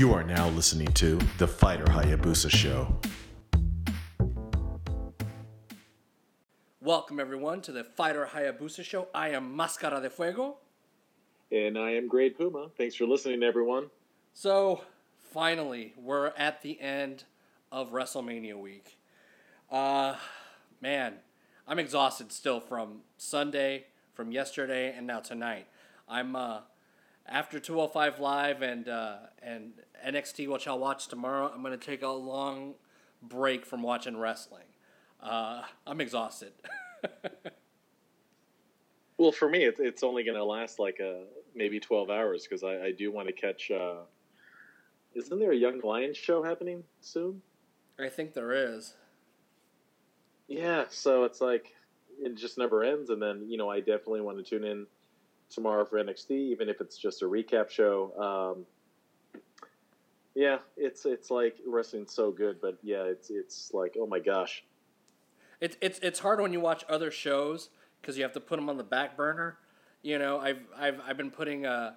You are now listening to The Fighter Hayabusa Show. Welcome, everyone, to the Fighter Hayabusa Show. I am Mascara de Fuego. And I am Grey Puma. Thanks for listening, everyone. So, finally, we're at the end of WrestleMania week. Uh, man, I'm exhausted still from Sunday, from yesterday, and now tonight. I'm uh, after 205 Live and uh, and NXT, which I'll watch tomorrow. I'm gonna take a long break from watching wrestling. Uh, I'm exhausted. well, for me, it's, it's only going to last like a, maybe 12 hours because I, I do want to catch. Uh, isn't there a Young Lions show happening soon? I think there is. Yeah, so it's like it just never ends. And then, you know, I definitely want to tune in tomorrow for NXT, even if it's just a recap show. Um, yeah, it's it's like wrestling's so good, but yeah, it's it's like oh my gosh. It's it's it's hard when you watch other shows because you have to put them on the back burner. You know, I've I've I've been putting uh,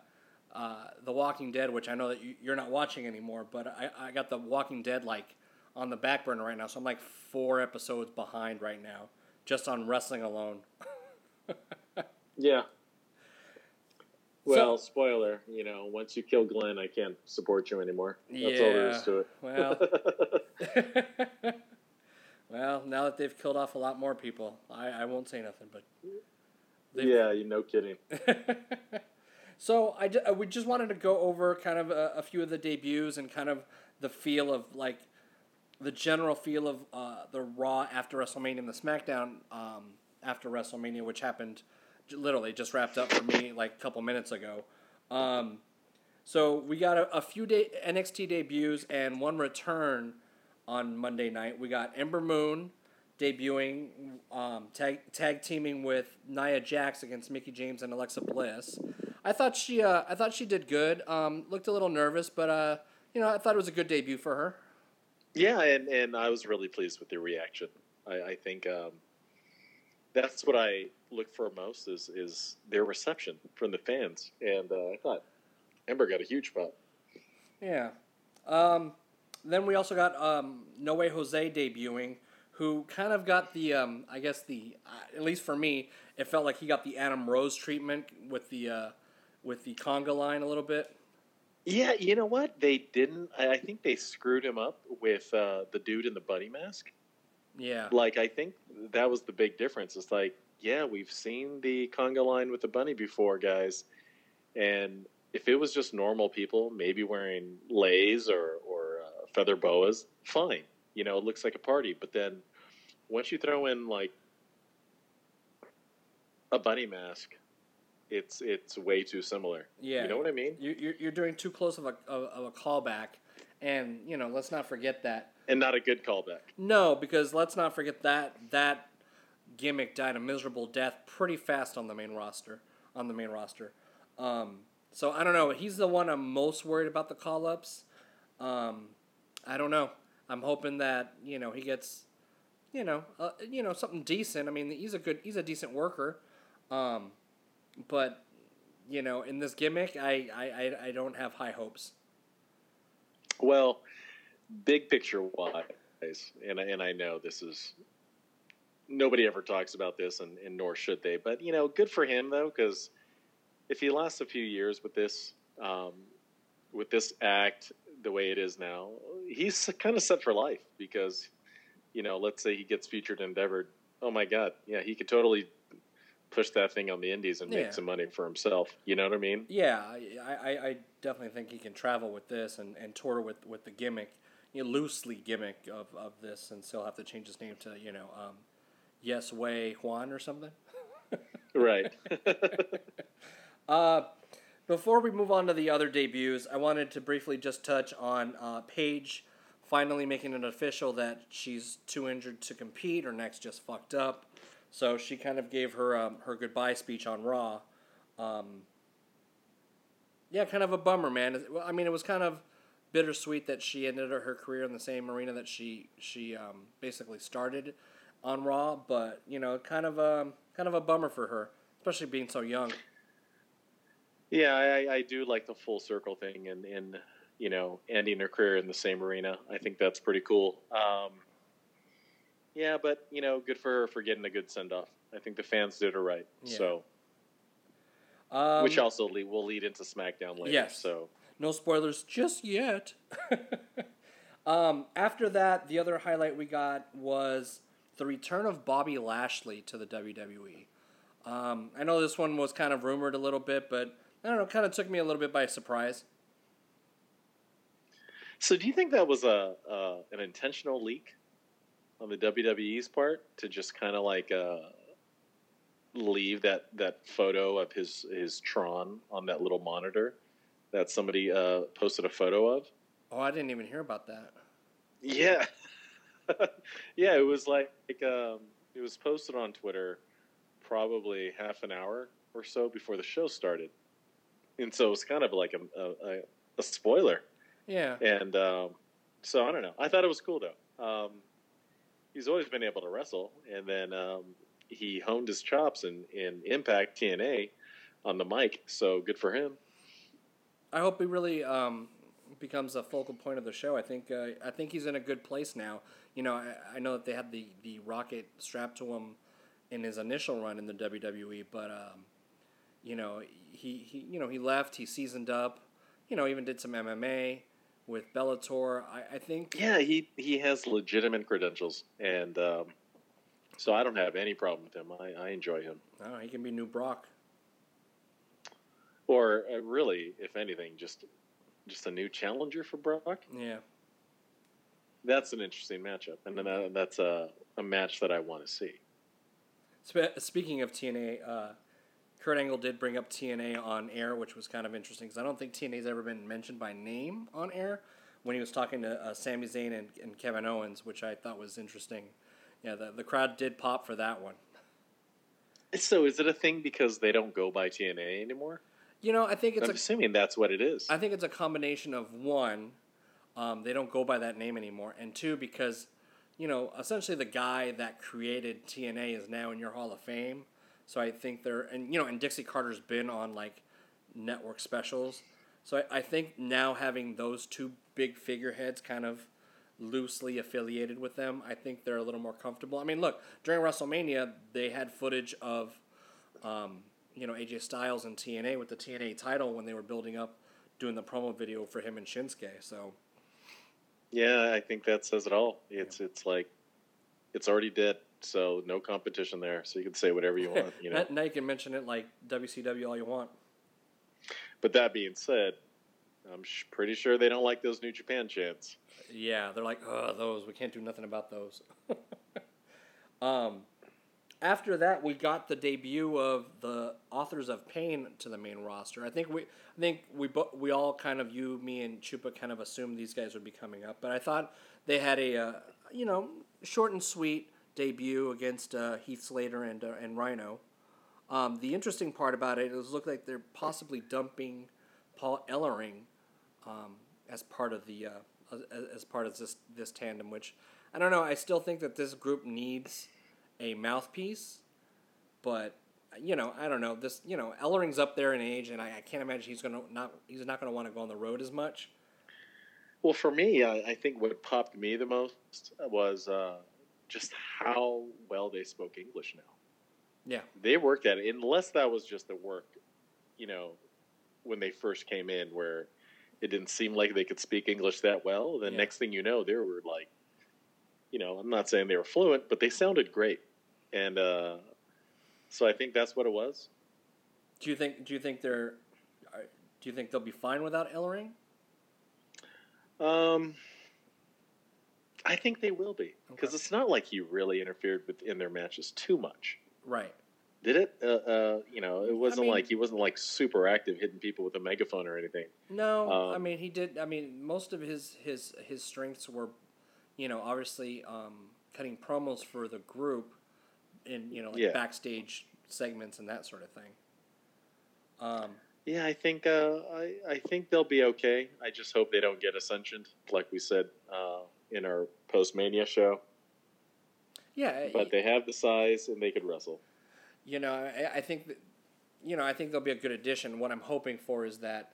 uh, The Walking Dead, which I know that you, you're not watching anymore, but I I got The Walking Dead like on the back burner right now, so I'm like four episodes behind right now, just on wrestling alone. yeah, well, so, spoiler, you know, once you kill Glenn, I can't support you anymore. That's yeah, all there is to it. Well, well, now that they've killed off a lot more people, I, I won't say nothing, but. Yeah, you no kidding. so I, uh, we just wanted to go over kind of a, a, few of the debuts and kind of the feel of like the general feel of uh, the Raw after WrestleMania and the SmackDown um, after WrestleMania, which happened literally just wrapped up for me like a couple minutes ago. Um, so we got a, a, few day NXT debuts and one return on Monday night. We got Ember Moon debuting, um, tag tag teaming with Nia Jax against Mickie James and Alexa Bliss. I thought she uh, I thought she did good. Um, looked a little nervous, but uh, you know I thought it was a good debut for her. Yeah, and, and I was really pleased with the reaction. I, I think um, that's what I look for most is is their reception from the fans, and uh, I thought Ember got a huge spot. Yeah. Um, then we also got um, No Way Jose debuting, who kind of got the um, I guess the uh, at least for me, it felt like he got the Adam Rose treatment with the uh, with the conga line a little bit. Yeah, you know what? They didn't. I think they screwed him up with uh, the dude in the bunny mask. Yeah. Like I think that was the big difference. It's like, yeah, we've seen the conga line with the bunny before, guys. And if it was just normal people, maybe wearing leis or or uh, feather boas, fine. You know, it looks like a party. But then once you throw in like a bunny mask, it's it's way too similar. Yeah, you know what I mean. You, are you're doing too close of a of a callback, and you know, let's not forget that and not a good callback. No, because let's not forget that that gimmick died a miserable death pretty fast on the main roster. On the main roster, um, so I don't know. He's the one I'm most worried about the call ups. Um, I don't know. I'm hoping that you know he gets, you know, uh, you know something decent. I mean, he's a good, he's a decent worker, um, but you know, in this gimmick, I, I, I don't have high hopes. Well, big picture wise, and and I know this is nobody ever talks about this, and, and nor should they. But you know, good for him though, because if he lasts a few years with this, um, with this act the way it is now, he's kind of set for life. Because you know, let's say he gets featured in Endeavor. Oh my God, yeah, he could totally push that thing on the indies and yeah. make some money for himself. You know what I mean? Yeah, I, I, I definitely think he can travel with this and, and tour with, with the gimmick you know, loosely gimmick of, of this, and still have to change his name to you know um, Yes Way Juan or something. right. uh, before we move on to the other debuts, I wanted to briefly just touch on uh, Paige finally making it official that she's too injured to compete. Her neck's just fucked up, so she kind of gave her um, her goodbye speech on Raw. Um, yeah, kind of a bummer, man. I mean, it was kind of bittersweet that she ended her career in the same arena that she she um, basically started on Raw, but you know, kind of a kind of a bummer for her, especially being so young. Yeah, I, I do like the full circle thing, and and you know, ending her career in the same arena. I think that's pretty cool. Um, yeah, but you know, good for her for getting a good send off. I think the fans did her right. Yeah. So, Um, which also lead, will lead into SmackDown later. Yes. So, No spoilers just yet. um, after that, the other highlight we got was the return of Bobby Lashley to the WWE. Um, I know this one was kind of rumored a little bit, but I don't know, kind of took me a little bit by surprise. so do you think that was a uh, an intentional leak on the WWE's part to just kind of like uh, leave that that photo of his his Tron on that little monitor that somebody uh, posted a photo of? Oh, I didn't even hear about that. Yeah, yeah. It was like um, it was posted on Twitter probably half an hour or so before the show started, and so it was kind of like a a, a spoiler. Yeah. And um, so I don't know. I thought it was cool though. Um, he's always been able to wrestle, and then um, he honed his chops in in Impact TNA on the mic. So good for him. I hope he really um, becomes a focal point of the show. I think uh, I think he's in a good place now. You know, I, I know that they had the, the rocket strapped to him in his initial run in the WWE, but um, you know he, he you know he left. He seasoned up. You know, even did some MMA with Bellator. I, I think Yeah, he he has legitimate credentials, and um, so I don't have any problem with him. I, I enjoy him. I he can be new Brock. Or uh, really, if anything, just just a new challenger for Brock. Yeah. That's an interesting matchup, and uh, that's a a match that I want to see. Spe- speaking of TNA, uh, Kurt Angle did bring up TNA on air, which was kind of interesting because I don't think TNA's ever been mentioned by name on air when he was talking to uh, Sami Zayn and, and Kevin Owens, which I thought was interesting. Yeah, the, the crowd did pop for that one. So, is it a thing because they don't go by TNA anymore? You know, I think it's I'm a, assuming that's what it is. I think it's a combination of one, um, they don't go by that name anymore, and two, because you know, essentially the guy that created TNA is now in your Hall of Fame. So I think they're and you know, and Dixie Carter's been on like network specials. So I, I think now having those two big figureheads kind of loosely affiliated with them, I think they're a little more comfortable. I mean, look, during WrestleMania, they had footage of, um, you know, AJ Styles and TNA with the TNA title when they were building up, doing the promo video for him and Shinsuke. So yeah, I think that says it all. It's it's like it's already dead, so no competition there. So you can say whatever you want, you know. now, now you can mention it like WCW all you want. but that being said, I'm sh- pretty sure they don't like those New Japan chants. Yeah, they're like, oh, those. We can't do nothing about those. um, after that, we got the debut of the authors of Pain to the main roster. I think we, I think we, we all kind of you, me, and Chupa kind of assumed these guys would be coming up, but I thought they had a, uh, you know, short and sweet debut against uh, Heath Slater and uh, and Rhino. Um, the interesting part about it is, it looked like they're possibly dumping Paul Ellering um, as part of the uh, as, as part of this this tandem. Which I don't know. I still think that this group needs a mouthpiece, but you know, I don't know. This you know, Ellering's up there in age, and I, I can't imagine he's gonna not he's not gonna want to go on the road as much. Well, for me, I, I think what popped me the most was uh, just how well they spoke English now. Yeah, They worked at it, unless that was just the work, you know, when they first came in, where it didn't seem like they could speak English that well. The Yeah. next thing you know, they were like, you know, I'm not saying they were fluent, but they sounded great, and uh, so I think that's what it was. do you think do you think they're do you think they'll be fine without Ellering? Um, I think they will be because Okay. it's not like he really interfered with in their matches too much. Right. Did it? Uh, uh, you know, it wasn't mean- like he wasn't like super active hitting people with a megaphone or anything. No, I Um, mean he did. I mean most of his his his strengths were, you know, obviously um, cutting promos for the group, in you know like Yeah. backstage segments and that sort of thing. Um, Yeah, I think uh, I I think they'll be okay. I just hope they don't get ascensioned, like we said uh, in our post mania show. yeah, But they have the size and they could wrestle. you know, I, I think that, you know, I think they'll be a good addition. What I'm hoping for is that,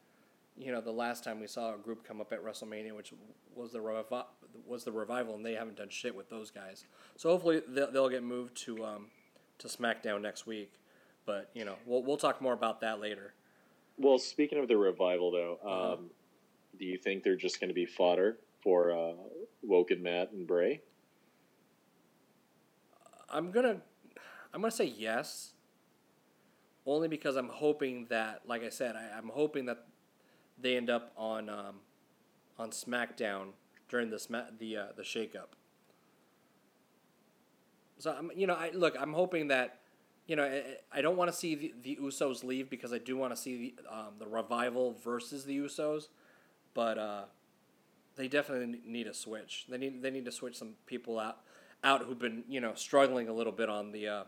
you know, the last time we saw a group come up at WrestleMania, which was the revi- was the revival, and they haven't done shit with those guys. So hopefully they'll, they'll get moved to um, to SmackDown next week. But you know, we'll we'll talk more about that later. Well, speaking of the revival, though, um, Uh-huh. do you think they're just going to be fodder for uh, Woken Matt and Bray? I'm gonna I'm gonna say yes. Only because I'm hoping that, like I said, I, I'm hoping that they end up on um, on SmackDown during the sma- the uh, the shakeup. So I'm, you know, I look. I'm hoping that, you know, I, I don't want to see the, the Usos leave because I do want to see the um, the revival versus the Usos, but uh, they definitely need a switch. They need they need to switch some people out out who've been you know struggling a little bit on the uh,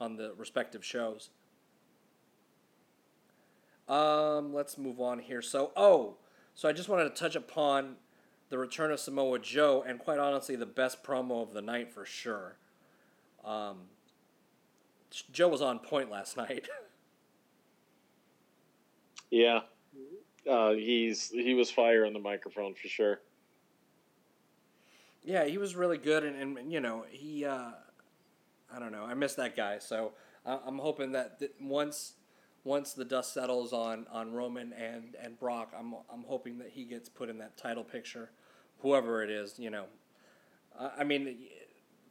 on the respective shows. Um, let's move on here. So, oh, so I just wanted to touch upon the return of Samoa Joe, and quite honestly, the best promo of the night for sure. Um, Joe was on point last night. Yeah, uh, he's he was fire on the microphone for sure. yeah, he was really good, and, and you know he, uh, I don't know, I miss that guy. So I- I'm hoping that th- once once the dust settles on, on Roman and, and Brock, I'm I'm hoping that he gets put in that title picture, whoever it is. You know, I, I mean,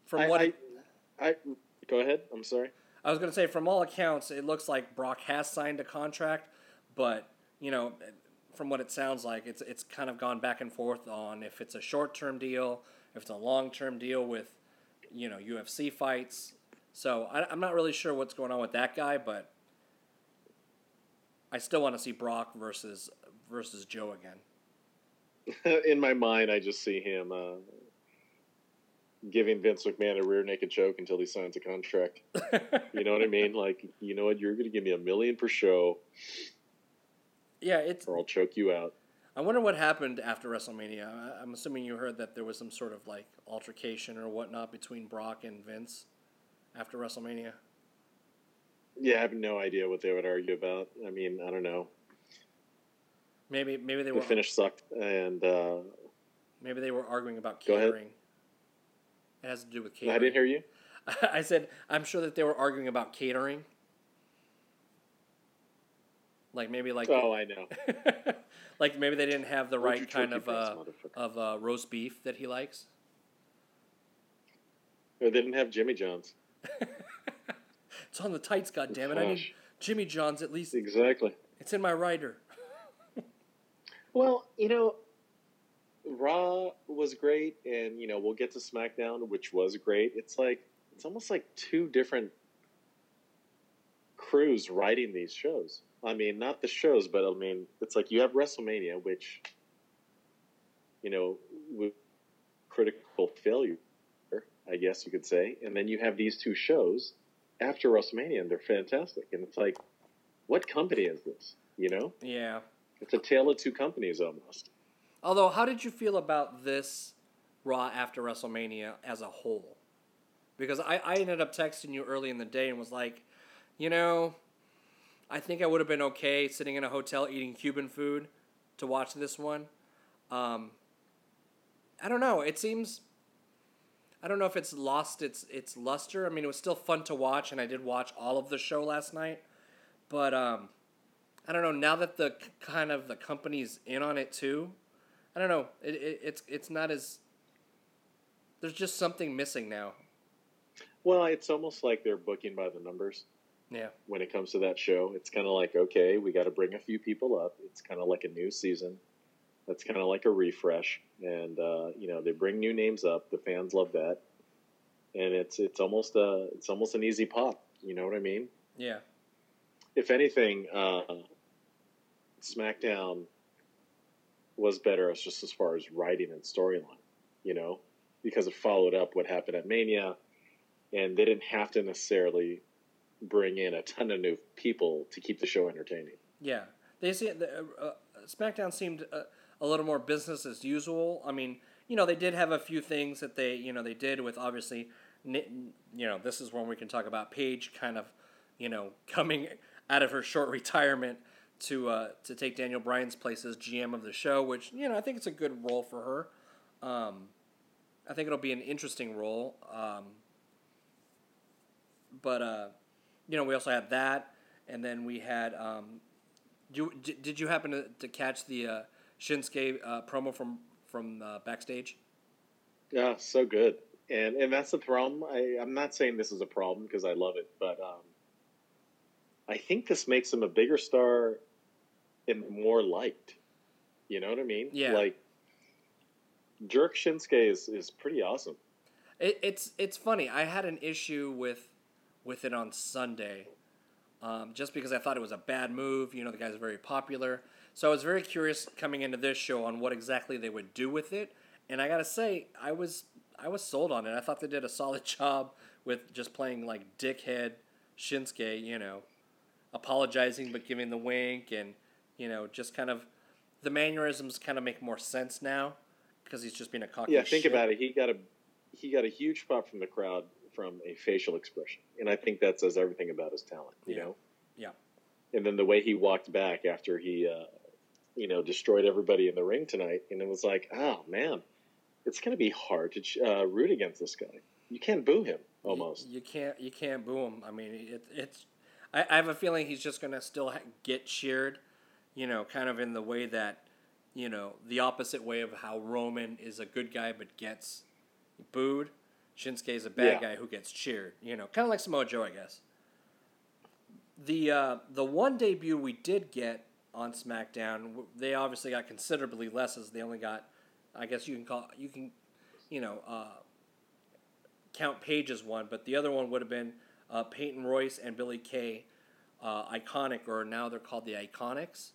from I, what I, I go ahead. I'm sorry. I was going to say, from all accounts, it looks like Brock has signed a contract, but you know, from what it sounds like, it's it's kind of gone back and forth on if it's a short term deal, if it's a long term deal with, you know, UFC fights. So I, I'm not really sure what's going on with that guy, but I still want to see Brock versus versus Joe again. In my mind, I just see him uh, giving Vince McMahon a rear naked choke until he signs a contract. You know what I mean? Like, you know what? You're going to give me a million per show, yeah, it's. or I'll choke you out. I wonder what happened after WrestleMania. I'm assuming you heard that there was some sort of like altercation or whatnot between Brock and Vince after WrestleMania. Yeah, I have no idea what they would argue about. I mean, I don't know. Maybe maybe they The were finish sucked, and uh, maybe they were arguing about catering. It has to do with catering. I didn't hear you. I said I'm sure that they were arguing about catering. Like maybe like Oh, I know. like maybe they didn't have the right kind of uh, of uh, roast beef that he likes. Or they didn't have Jimmy John's. It's on the tights, God damn it! I need Jimmy John's at least. Exactly. It's in my rider. Well, you know, Raw was great, and you know we'll get to SmackDown, which was great. It's like it's almost like two different crews writing these shows. I mean, not the shows, but I mean, it's like you have WrestleMania, which you know, with critical failure, I guess you could say, and then you have these two shows after WrestleMania, and they're fantastic. And it's like, what company is this? You know, Yeah. it's a tale of two companies almost. Although, how did you feel about this Raw after WrestleMania as a whole? Because I, I ended up texting you early in the day and was like, you know, I think I would have been okay sitting in a hotel eating Cuban food to watch this one. Um, I don't know. It seems. I don't know if it's lost its its luster. I mean, it was still fun to watch, and I did watch all of the show last night. But um, I don't know. Now that the kind of the company's in on it too, I don't know. It, it it's it's not as. There's just something missing now. Well, it's almost like they're booking by the numbers Yeah. when it comes to that show. It's kind of like, okay, we got to bring a few people up. It's kind of like a new season. That's kind of like a refresh, and uh, you know they bring new names up. The fans love that, and it's it's almost a it's almost an easy pop. You know what I mean? Yeah. If anything, uh, SmackDown was better as just as far as writing and storyline. You know, because it followed up what happened at Mania, and they didn't have to necessarily bring in a ton of new people to keep the show entertaining. Yeah, they see the, uh, uh, SmackDown seemed uh, a little more business as usual. I mean, you know, they did have a few things that they, you know, they did with obviously, you know, this is when we can talk about Paige kind of, you know, coming out of her short retirement to uh, to take Daniel Bryan's place as GM of the show, which you know I think it's a good role for her. Um, I think it'll be an interesting role. Um, but uh, you know, we also had that, and then we had. Um, you, did you happen to, to catch the uh, Shinsuke uh, promo from from uh, backstage? Yeah, so good, and and that's the problem. I, I'm not saying this is a problem because I love it, but um, I think this makes him a bigger star and more liked. You know what I mean? Yeah. Like Jerk Shinsuke is is pretty awesome. It, it's it's funny. I had an issue with with it on Sunday, um, just because I thought it was a bad move. You know, the guy's very popular, so I was very curious coming into this show on what exactly they would do with it. And I gotta say, I was I was sold on it. I thought they did a solid job with just playing like dickhead Shinsuke. You know, apologizing but giving the wink, and you know, just kind of the mannerisms kind of make more sense now because he's just being a cocky. Yeah, think shit. about it. He got a he got a huge pop from the crowd from a facial expression, and I think that says everything about his talent. You Yeah. know. Yeah. And then the way he walked back after he, uh, you know, destroyed everybody in the ring tonight, and it was like, oh man, it's going to be hard to uh, root against this guy. You can't boo him You- almost. You, can't you can't boo him. I mean, it, it's. I, I have a feeling he's just gonna still ha- get cheered, you know, kind of in the way that, you know, the opposite way of how Roman is a good guy but gets booed. Shinsuke is a bad Yeah. guy who gets cheered. You know, kind of like Samoa Joe, I guess. The uh, the one debut we did get on SmackDown, they obviously got considerably less as they only got, I guess you can call you can, you know, uh, count Paige's one, but the other one would have been uh, Peyton Royce and Billie Kay, uh, Iconic, or now they're called the Iconics.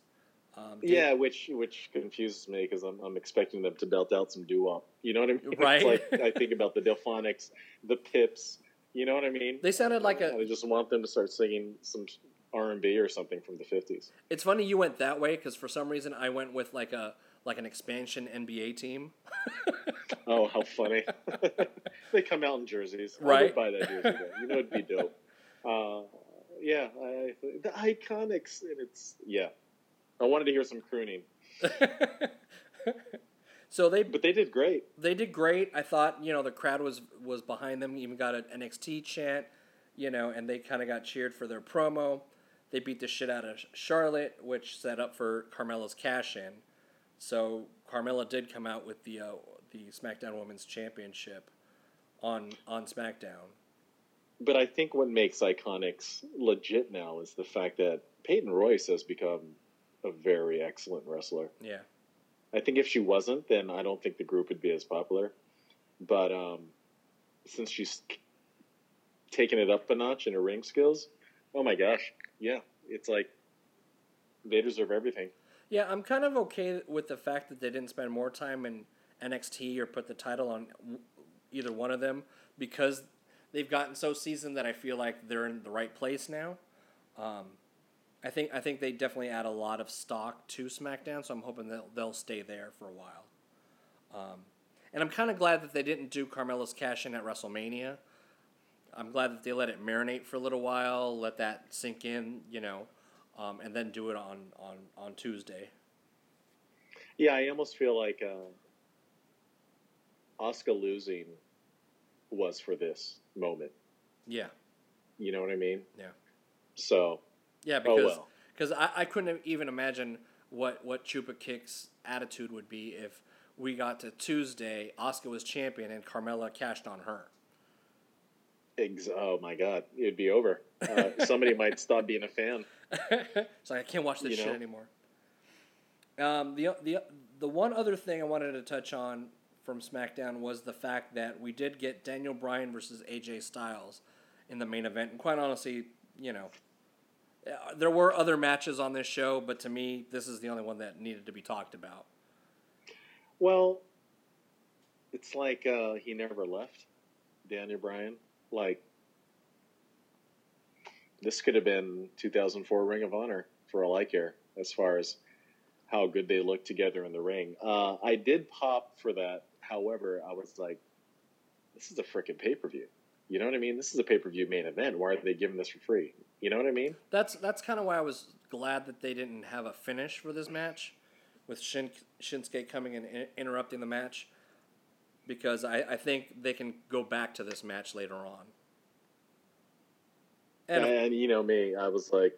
Um, Yeah, which which confuses me because I'm, I'm expecting them to belt out some doo wop. You know what I mean? Right. Like I think about the Delphonics, the Pips. You know what I mean? They sounded like a. I just want them to start singing some R and B or something from the fifties. It's funny you went that way because for some reason I went with like a like an expansion NBA team. Oh, how funny! they come out in jerseys. Right. buy that jersey. You know, it'd be dope. Uh, yeah, I, the Iconics, and it's yeah. I wanted to hear some crooning, so they but they did great. they did great. I thought you know the crowd was was behind them. Even got an NXT chant, you know, and they kind of got cheered for their promo. They beat the shit out of Charlotte, which set up for Carmella's cash in. So Carmella did come out with the uh, the SmackDown Women's Championship on on SmackDown. But I think what makes Iconics legit now is the fact that Peyton Royce has become a very excellent wrestler. Yeah, I think if she wasn't, then I don't think the group would be as popular. But um, since she's taken it up a notch in her ring skills, oh my gosh, yeah, it's like they deserve everything. yeah. I'm kind of okay with the fact that they didn't spend more time in NXT or put the title on either one of them because they've gotten so seasoned that I feel like they're in the right place now. Um, I think I think they definitely add a lot of stock to SmackDown, so I'm hoping they'll they'll stay there for a while. Um, and I'm kind of glad that they didn't do Carmella's cash in at WrestleMania. I'm glad that they let it marinate for a little while, let that sink in, you know, um, and then do it on on on Tuesday. Yeah, I almost feel like uh, Oscar losing was for this moment. Yeah, You know what I mean? yeah, So, yeah. oh Because well. because I, I couldn't even imagine what what Chupa Kick's attitude would be if we got to Tuesday, Oscar was champion, and Carmella cashed on her. Ex- oh my God, it'd be over. Uh, somebody might stop being a fan. it's like I can't watch this You shit know? anymore. Um, the the the one other thing I wanted to touch on from SmackDown was the fact that we did get Daniel Bryan versus AJ Styles in the main event, and quite honestly, you know, uh, there were other matches on this show, but to me, this is the only one that needed to be talked about. Well, it's like uh, he never left, Daniel Bryan. Like, this could have been 2004 Ring of Honor for all I care, as far as how good they look together in the ring. Uh, I did pop for that. However, I was like, this is a freaking pay per view. You know what I mean? This is a pay per view main event. Why are they giving this for free? You know what I mean? That's that's kind of why I was glad that they didn't have a finish for this match, with Shin, Shinsuke coming and in, interrupting the match, because I, I think they can go back to this match later on. And, and you know me, I was like,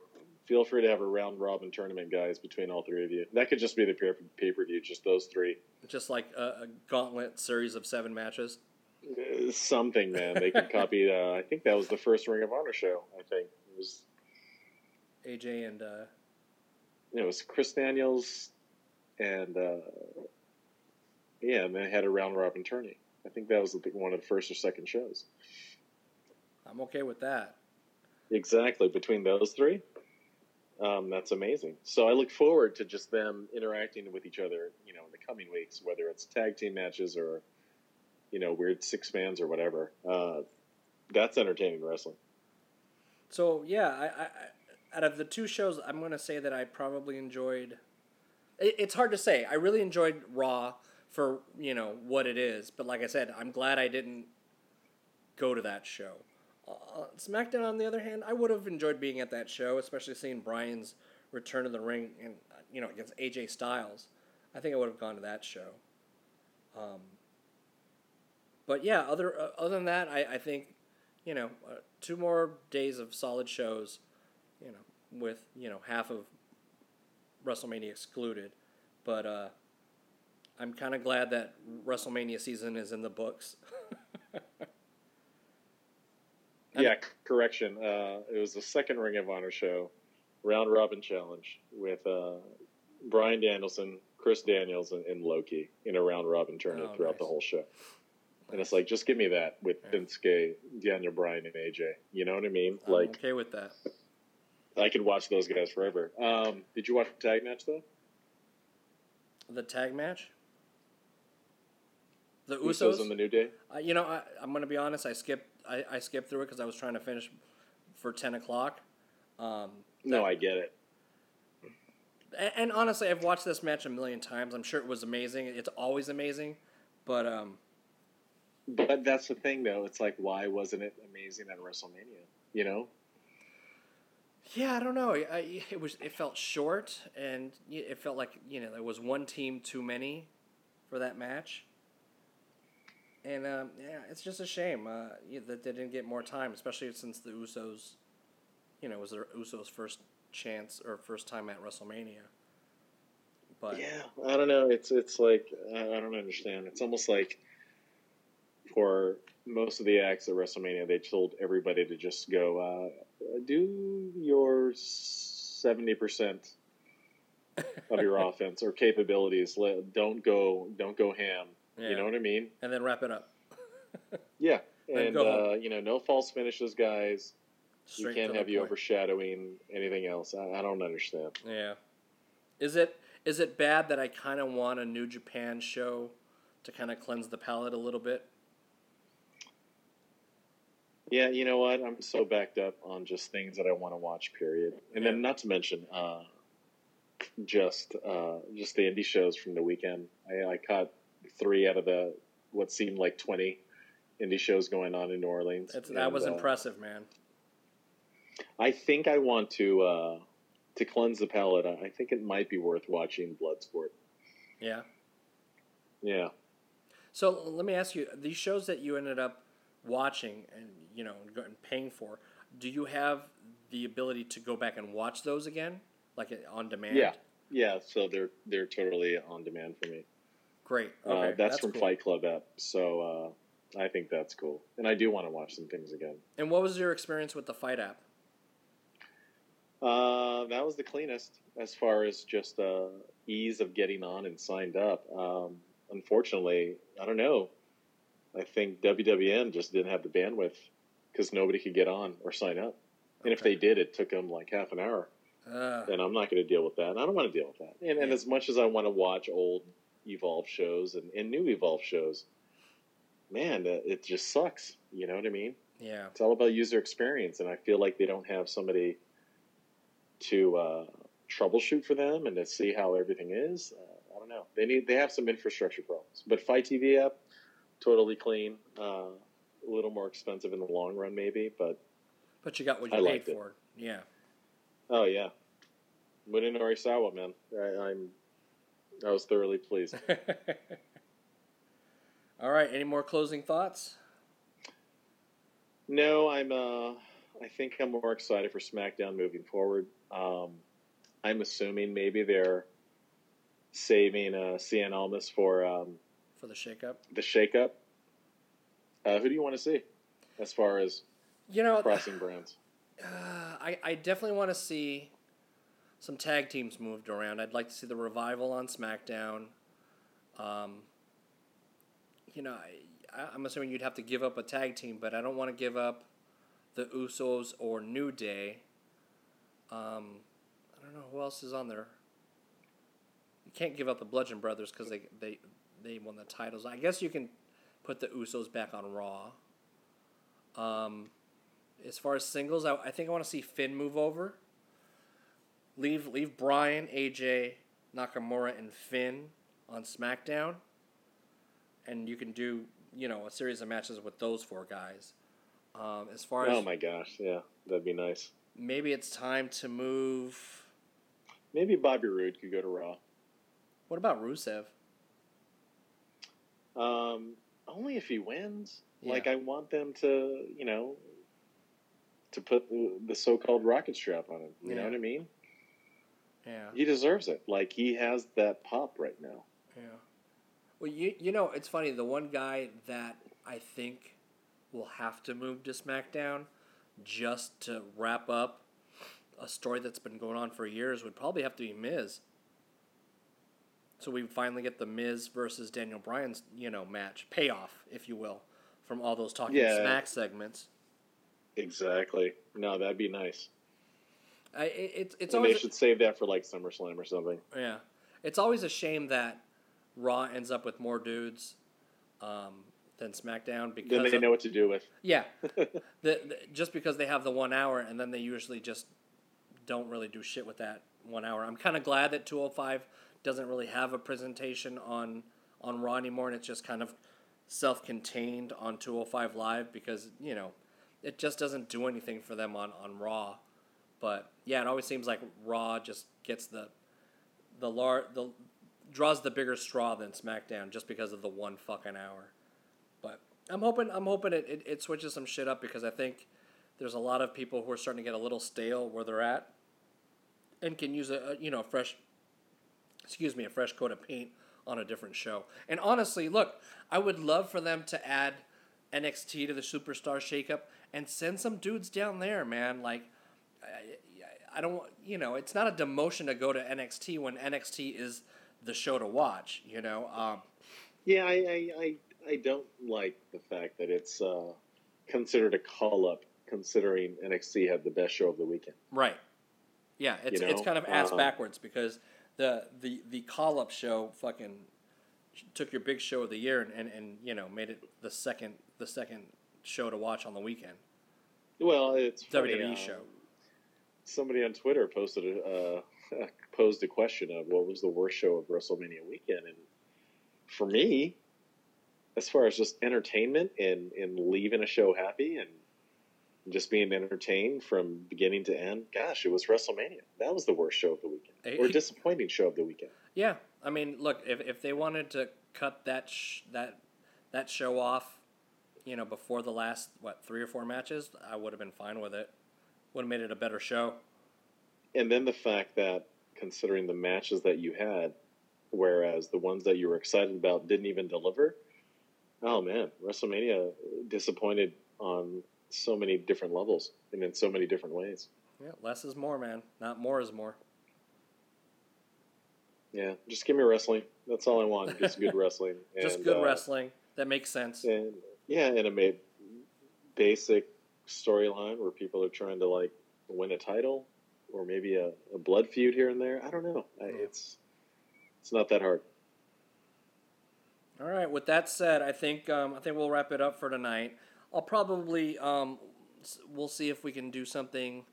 feel free to have a round robin tournament, guys, between all three of you. That could just be the pay per view, just those three. Just like a, a, gauntlet series of seven matches. Uh, something, man. They could copy. Uh, I think that was the first Ring of Honor show. I think it was AJ and. Uh, it was Chris Daniels, and uh, yeah, and they had a round robin tourney. I think that was one of the first or second shows. I'm okay with that. Exactly between those three, um, that's amazing. So I look forward to just them interacting with each other, you know, in the coming weeks, whether it's tag team matches or, you know, weird six fans or whatever. Uh, that's entertaining wrestling. So yeah, I, I, out of the two shows, I'm going to say that I probably enjoyed. It, it's hard to say. I really enjoyed Raw for you know what it is, but like I said, I'm glad I didn't go to that show. Uh, SmackDown, on the other hand, I would have enjoyed being at that show, especially seeing Bryan's return to the ring and you know against AJ Styles. I think I would have gone to that show. Um, but yeah, other uh, other than that, I, I think you know uh, two more days of solid shows, you know, with you know half of WrestleMania excluded, but uh, I'm kind of glad that WrestleMania season is in the books. yeah, correction. Uh, it was the second Ring of Honor show, round robin challenge with uh, Bryan Danielson, Chris Daniels, and, and, Low Ki in a round robin tournament oh, throughout nice. the whole show. And it's like, just give me that with yeah. Shinsuke, Daniel Bryan, and AJ. You know what I mean? I'm like, okay with that. I could watch those guys forever. Um, did you watch the tag match though? The tag match. The Usos, Usos and the New Day. Uh, you know, I, am going to be honest. I skipped. I, I skipped through it because I was trying to finish for ten o'clock. Um, no, I get it. And, and, honestly, I've watched this match a million times. I'm sure it was amazing. It's always amazing, but um, but that's the thing, though. It's like, why wasn't it amazing at WrestleMania? You know. Yeah, I don't know. I, it was. It felt short, and it felt like you know there was one team too many for that match. And um, yeah, it's just a shame uh, that they didn't get more time, especially since the Usos, you know, was the Usos' first chance or first time at WrestleMania. But yeah, I don't know. It's it's like I don't understand. It's almost like for most of the acts at WrestleMania, they told everybody to just go uh, do your seventy percent of your offense or capabilities. Don't go don't go ham yeah. You know what I mean? And then wrap it up. yeah, and uh, you know, no false finishes, guys. Straight we can't have you point. overshadowing anything else. I, I don't understand. Yeah, is it is it bad that I kind of want a New Japan show to kind of cleanse the palate a little bit? Yeah, you know what? I'm so backed up on just things that I want to watch. Period. And yeah. then, not to mention, uh, just uh, just the indie shows from the weekend. I, I caught three out of the what seemed like twenty indie shows going on in New Orleans. It's, that and, was uh, impressive, man. I think I want to uh, to cleanse the palate. I think it might be worth watching Bloodsport. Yeah. Yeah. So let me ask you: these shows that you ended up watching and you know and paying for, do you have the ability to go back and watch those again, like on demand? Yeah. Yeah. So they're they're totally on demand for me. Great. Uh, okay, uh, that's, that's, from cool. Fight Club app. So uh, I think that's cool, and I do want to watch some things again. And what was your experience with the FITE app? Uh, that was the cleanest as far as just uh, ease of getting on and signed up. Um, unfortunately, I don't know. I think WWN just didn't have the bandwidth because nobody could get on or sign up. And if they did, it took them like half an hour. Uh, and I'm not going to deal with that. And I don't want to deal with that. And, yeah. and as much as I want to watch old Evolve shows and, and new Evolve shows, man, it just sucks. You know what I mean? Yeah. It's all about user experience, and I feel like they don't have somebody to uh, troubleshoot for them and to see how everything is. Uh, I don't know. They need they have some infrastructure problems, but FITE TV app totally clean. Uh, a little more expensive in the long run, maybe, but but you got what you I paid for. It. Yeah. Oh yeah, Munenori Sawa, man. I, I'm I was thoroughly pleased. All right. Any more closing thoughts? No, I'm. Uh, I think I'm more excited for SmackDown moving forward. Um, I'm assuming maybe they're saving uh, Cien Almas for um, for the shakeup. the shakeup. Uh, who do you want to see as far as You know, crossing brands? Uh, I, I definitely want to see some tag teams moved around. I'd like to see the revival on SmackDown. Um, you know, I, I'm assuming you'd have to give up a tag team, but I don't want to give up the Usos or New Day. Um, I don't know who else is on there. You can't give up the Bludgeon Brothers because they, they they won the titles. I guess you can put the Usos back on Raw. Um, as far as singles, I, I think I want to see Finn move over. Leave leave Bryan, AJ, Nakamura, and Finn on SmackDown, and you can do you know a series of matches with those four guys. Um, as far as Oh my gosh, yeah, that'd be nice. maybe it's time to move. Maybe Bobby Roode could go to Raw. What about Rusev? Um, only if he wins. Yeah. Like I want them to, you know, to put the, the so-called rocket strap on him. You know what I mean? Yeah, He deserves it. Like he has that pop right now. yeah. Well, you you know it's funny. The one guy that I think will have to move to SmackDown just to wrap up a story that's been going on for years would probably have to be Miz. So we finally get the Miz versus Daniel Bryan's you know match payoff, if you will, from all those talking Yeah. smack segments. Exactly. No, that'd be nice. I, it, it's and they should save that for like SummerSlam or something. Yeah, it's always a shame that Raw ends up with more dudes um, than SmackDown because Then they of- know what to do with. yeah, the, the, just because they have the one hour and then they usually just don't really do shit with that one hour. I'm kind of glad that 205 doesn't really have a presentation on on Raw anymore and it's just kind of self-contained on 205 Live because you know it just doesn't do anything for them on on Raw. But yeah, it always seems like Raw just gets the the lar- the draws the bigger straw than SmackDown just because of the one fucking hour. But I'm hoping I'm hoping it, it, it switches some shit up because I think there's a lot of people who are starting to get a little stale where they're at and can use a, a you know a fresh excuse me a fresh coat of paint on a different show. And honestly, look, I would love for them to add NXT to the Superstar Shakeup and send some dudes down there, man. Like I, I don't you know it's not a demotion to go to NXT when NXT is the show to watch. You know. Um, Yeah, I, I, I, I don't like the fact that it's uh, considered a call up, considering NXT had the best show of the weekend. Right. Yeah, it's You it's kind of ass um, backwards because the the the call up show fucking took your big show of the year and, and, and you know made it the second the second show to watch on the weekend. Well, it's funny, WWE uh, E show. Somebody on Twitter posted a, uh, posed a question of what was the worst show of WrestleMania weekend, and for me, as far as just entertainment and and leaving a show happy and just being entertained from beginning to end, gosh, it was WrestleMania. That was the worst show of the weekend, or disappointing show of the weekend. Yeah, I mean, look, if, if they wanted to cut that sh- that that show off, you know, before the last what three or four matches, I would have been fine with it. Would have made it a better show. And then the fact that, considering the matches that you had, whereas the ones that you were excited about didn't even deliver, oh man, WrestleMania disappointed on so many different levels and in so many different ways. Yeah, less is more, man. Not more is more. Yeah, just give me wrestling. That's all I want. Just good wrestling. Just good uh, wrestling that makes sense. And yeah, and a made basic storyline where people are trying to like win a title or maybe a, a blood feud here and there. I don't know. I, it's it's not that hard. All right. With that said, I think um, I think we'll wrap it up for tonight. I'll probably um, we'll see if we can do something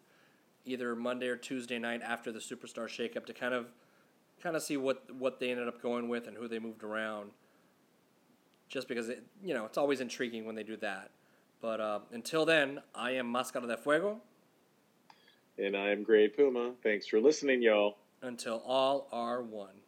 either Monday or Tuesday night after the Superstar Shakeup to kind of kind of see what what they ended up going with and who they moved around. Just because it you know it's always intriguing when they do that. But uh, until then, I am Mascara de Fuego. And I'm Grey Puma. Thanks for listening, y'all. Until all are one.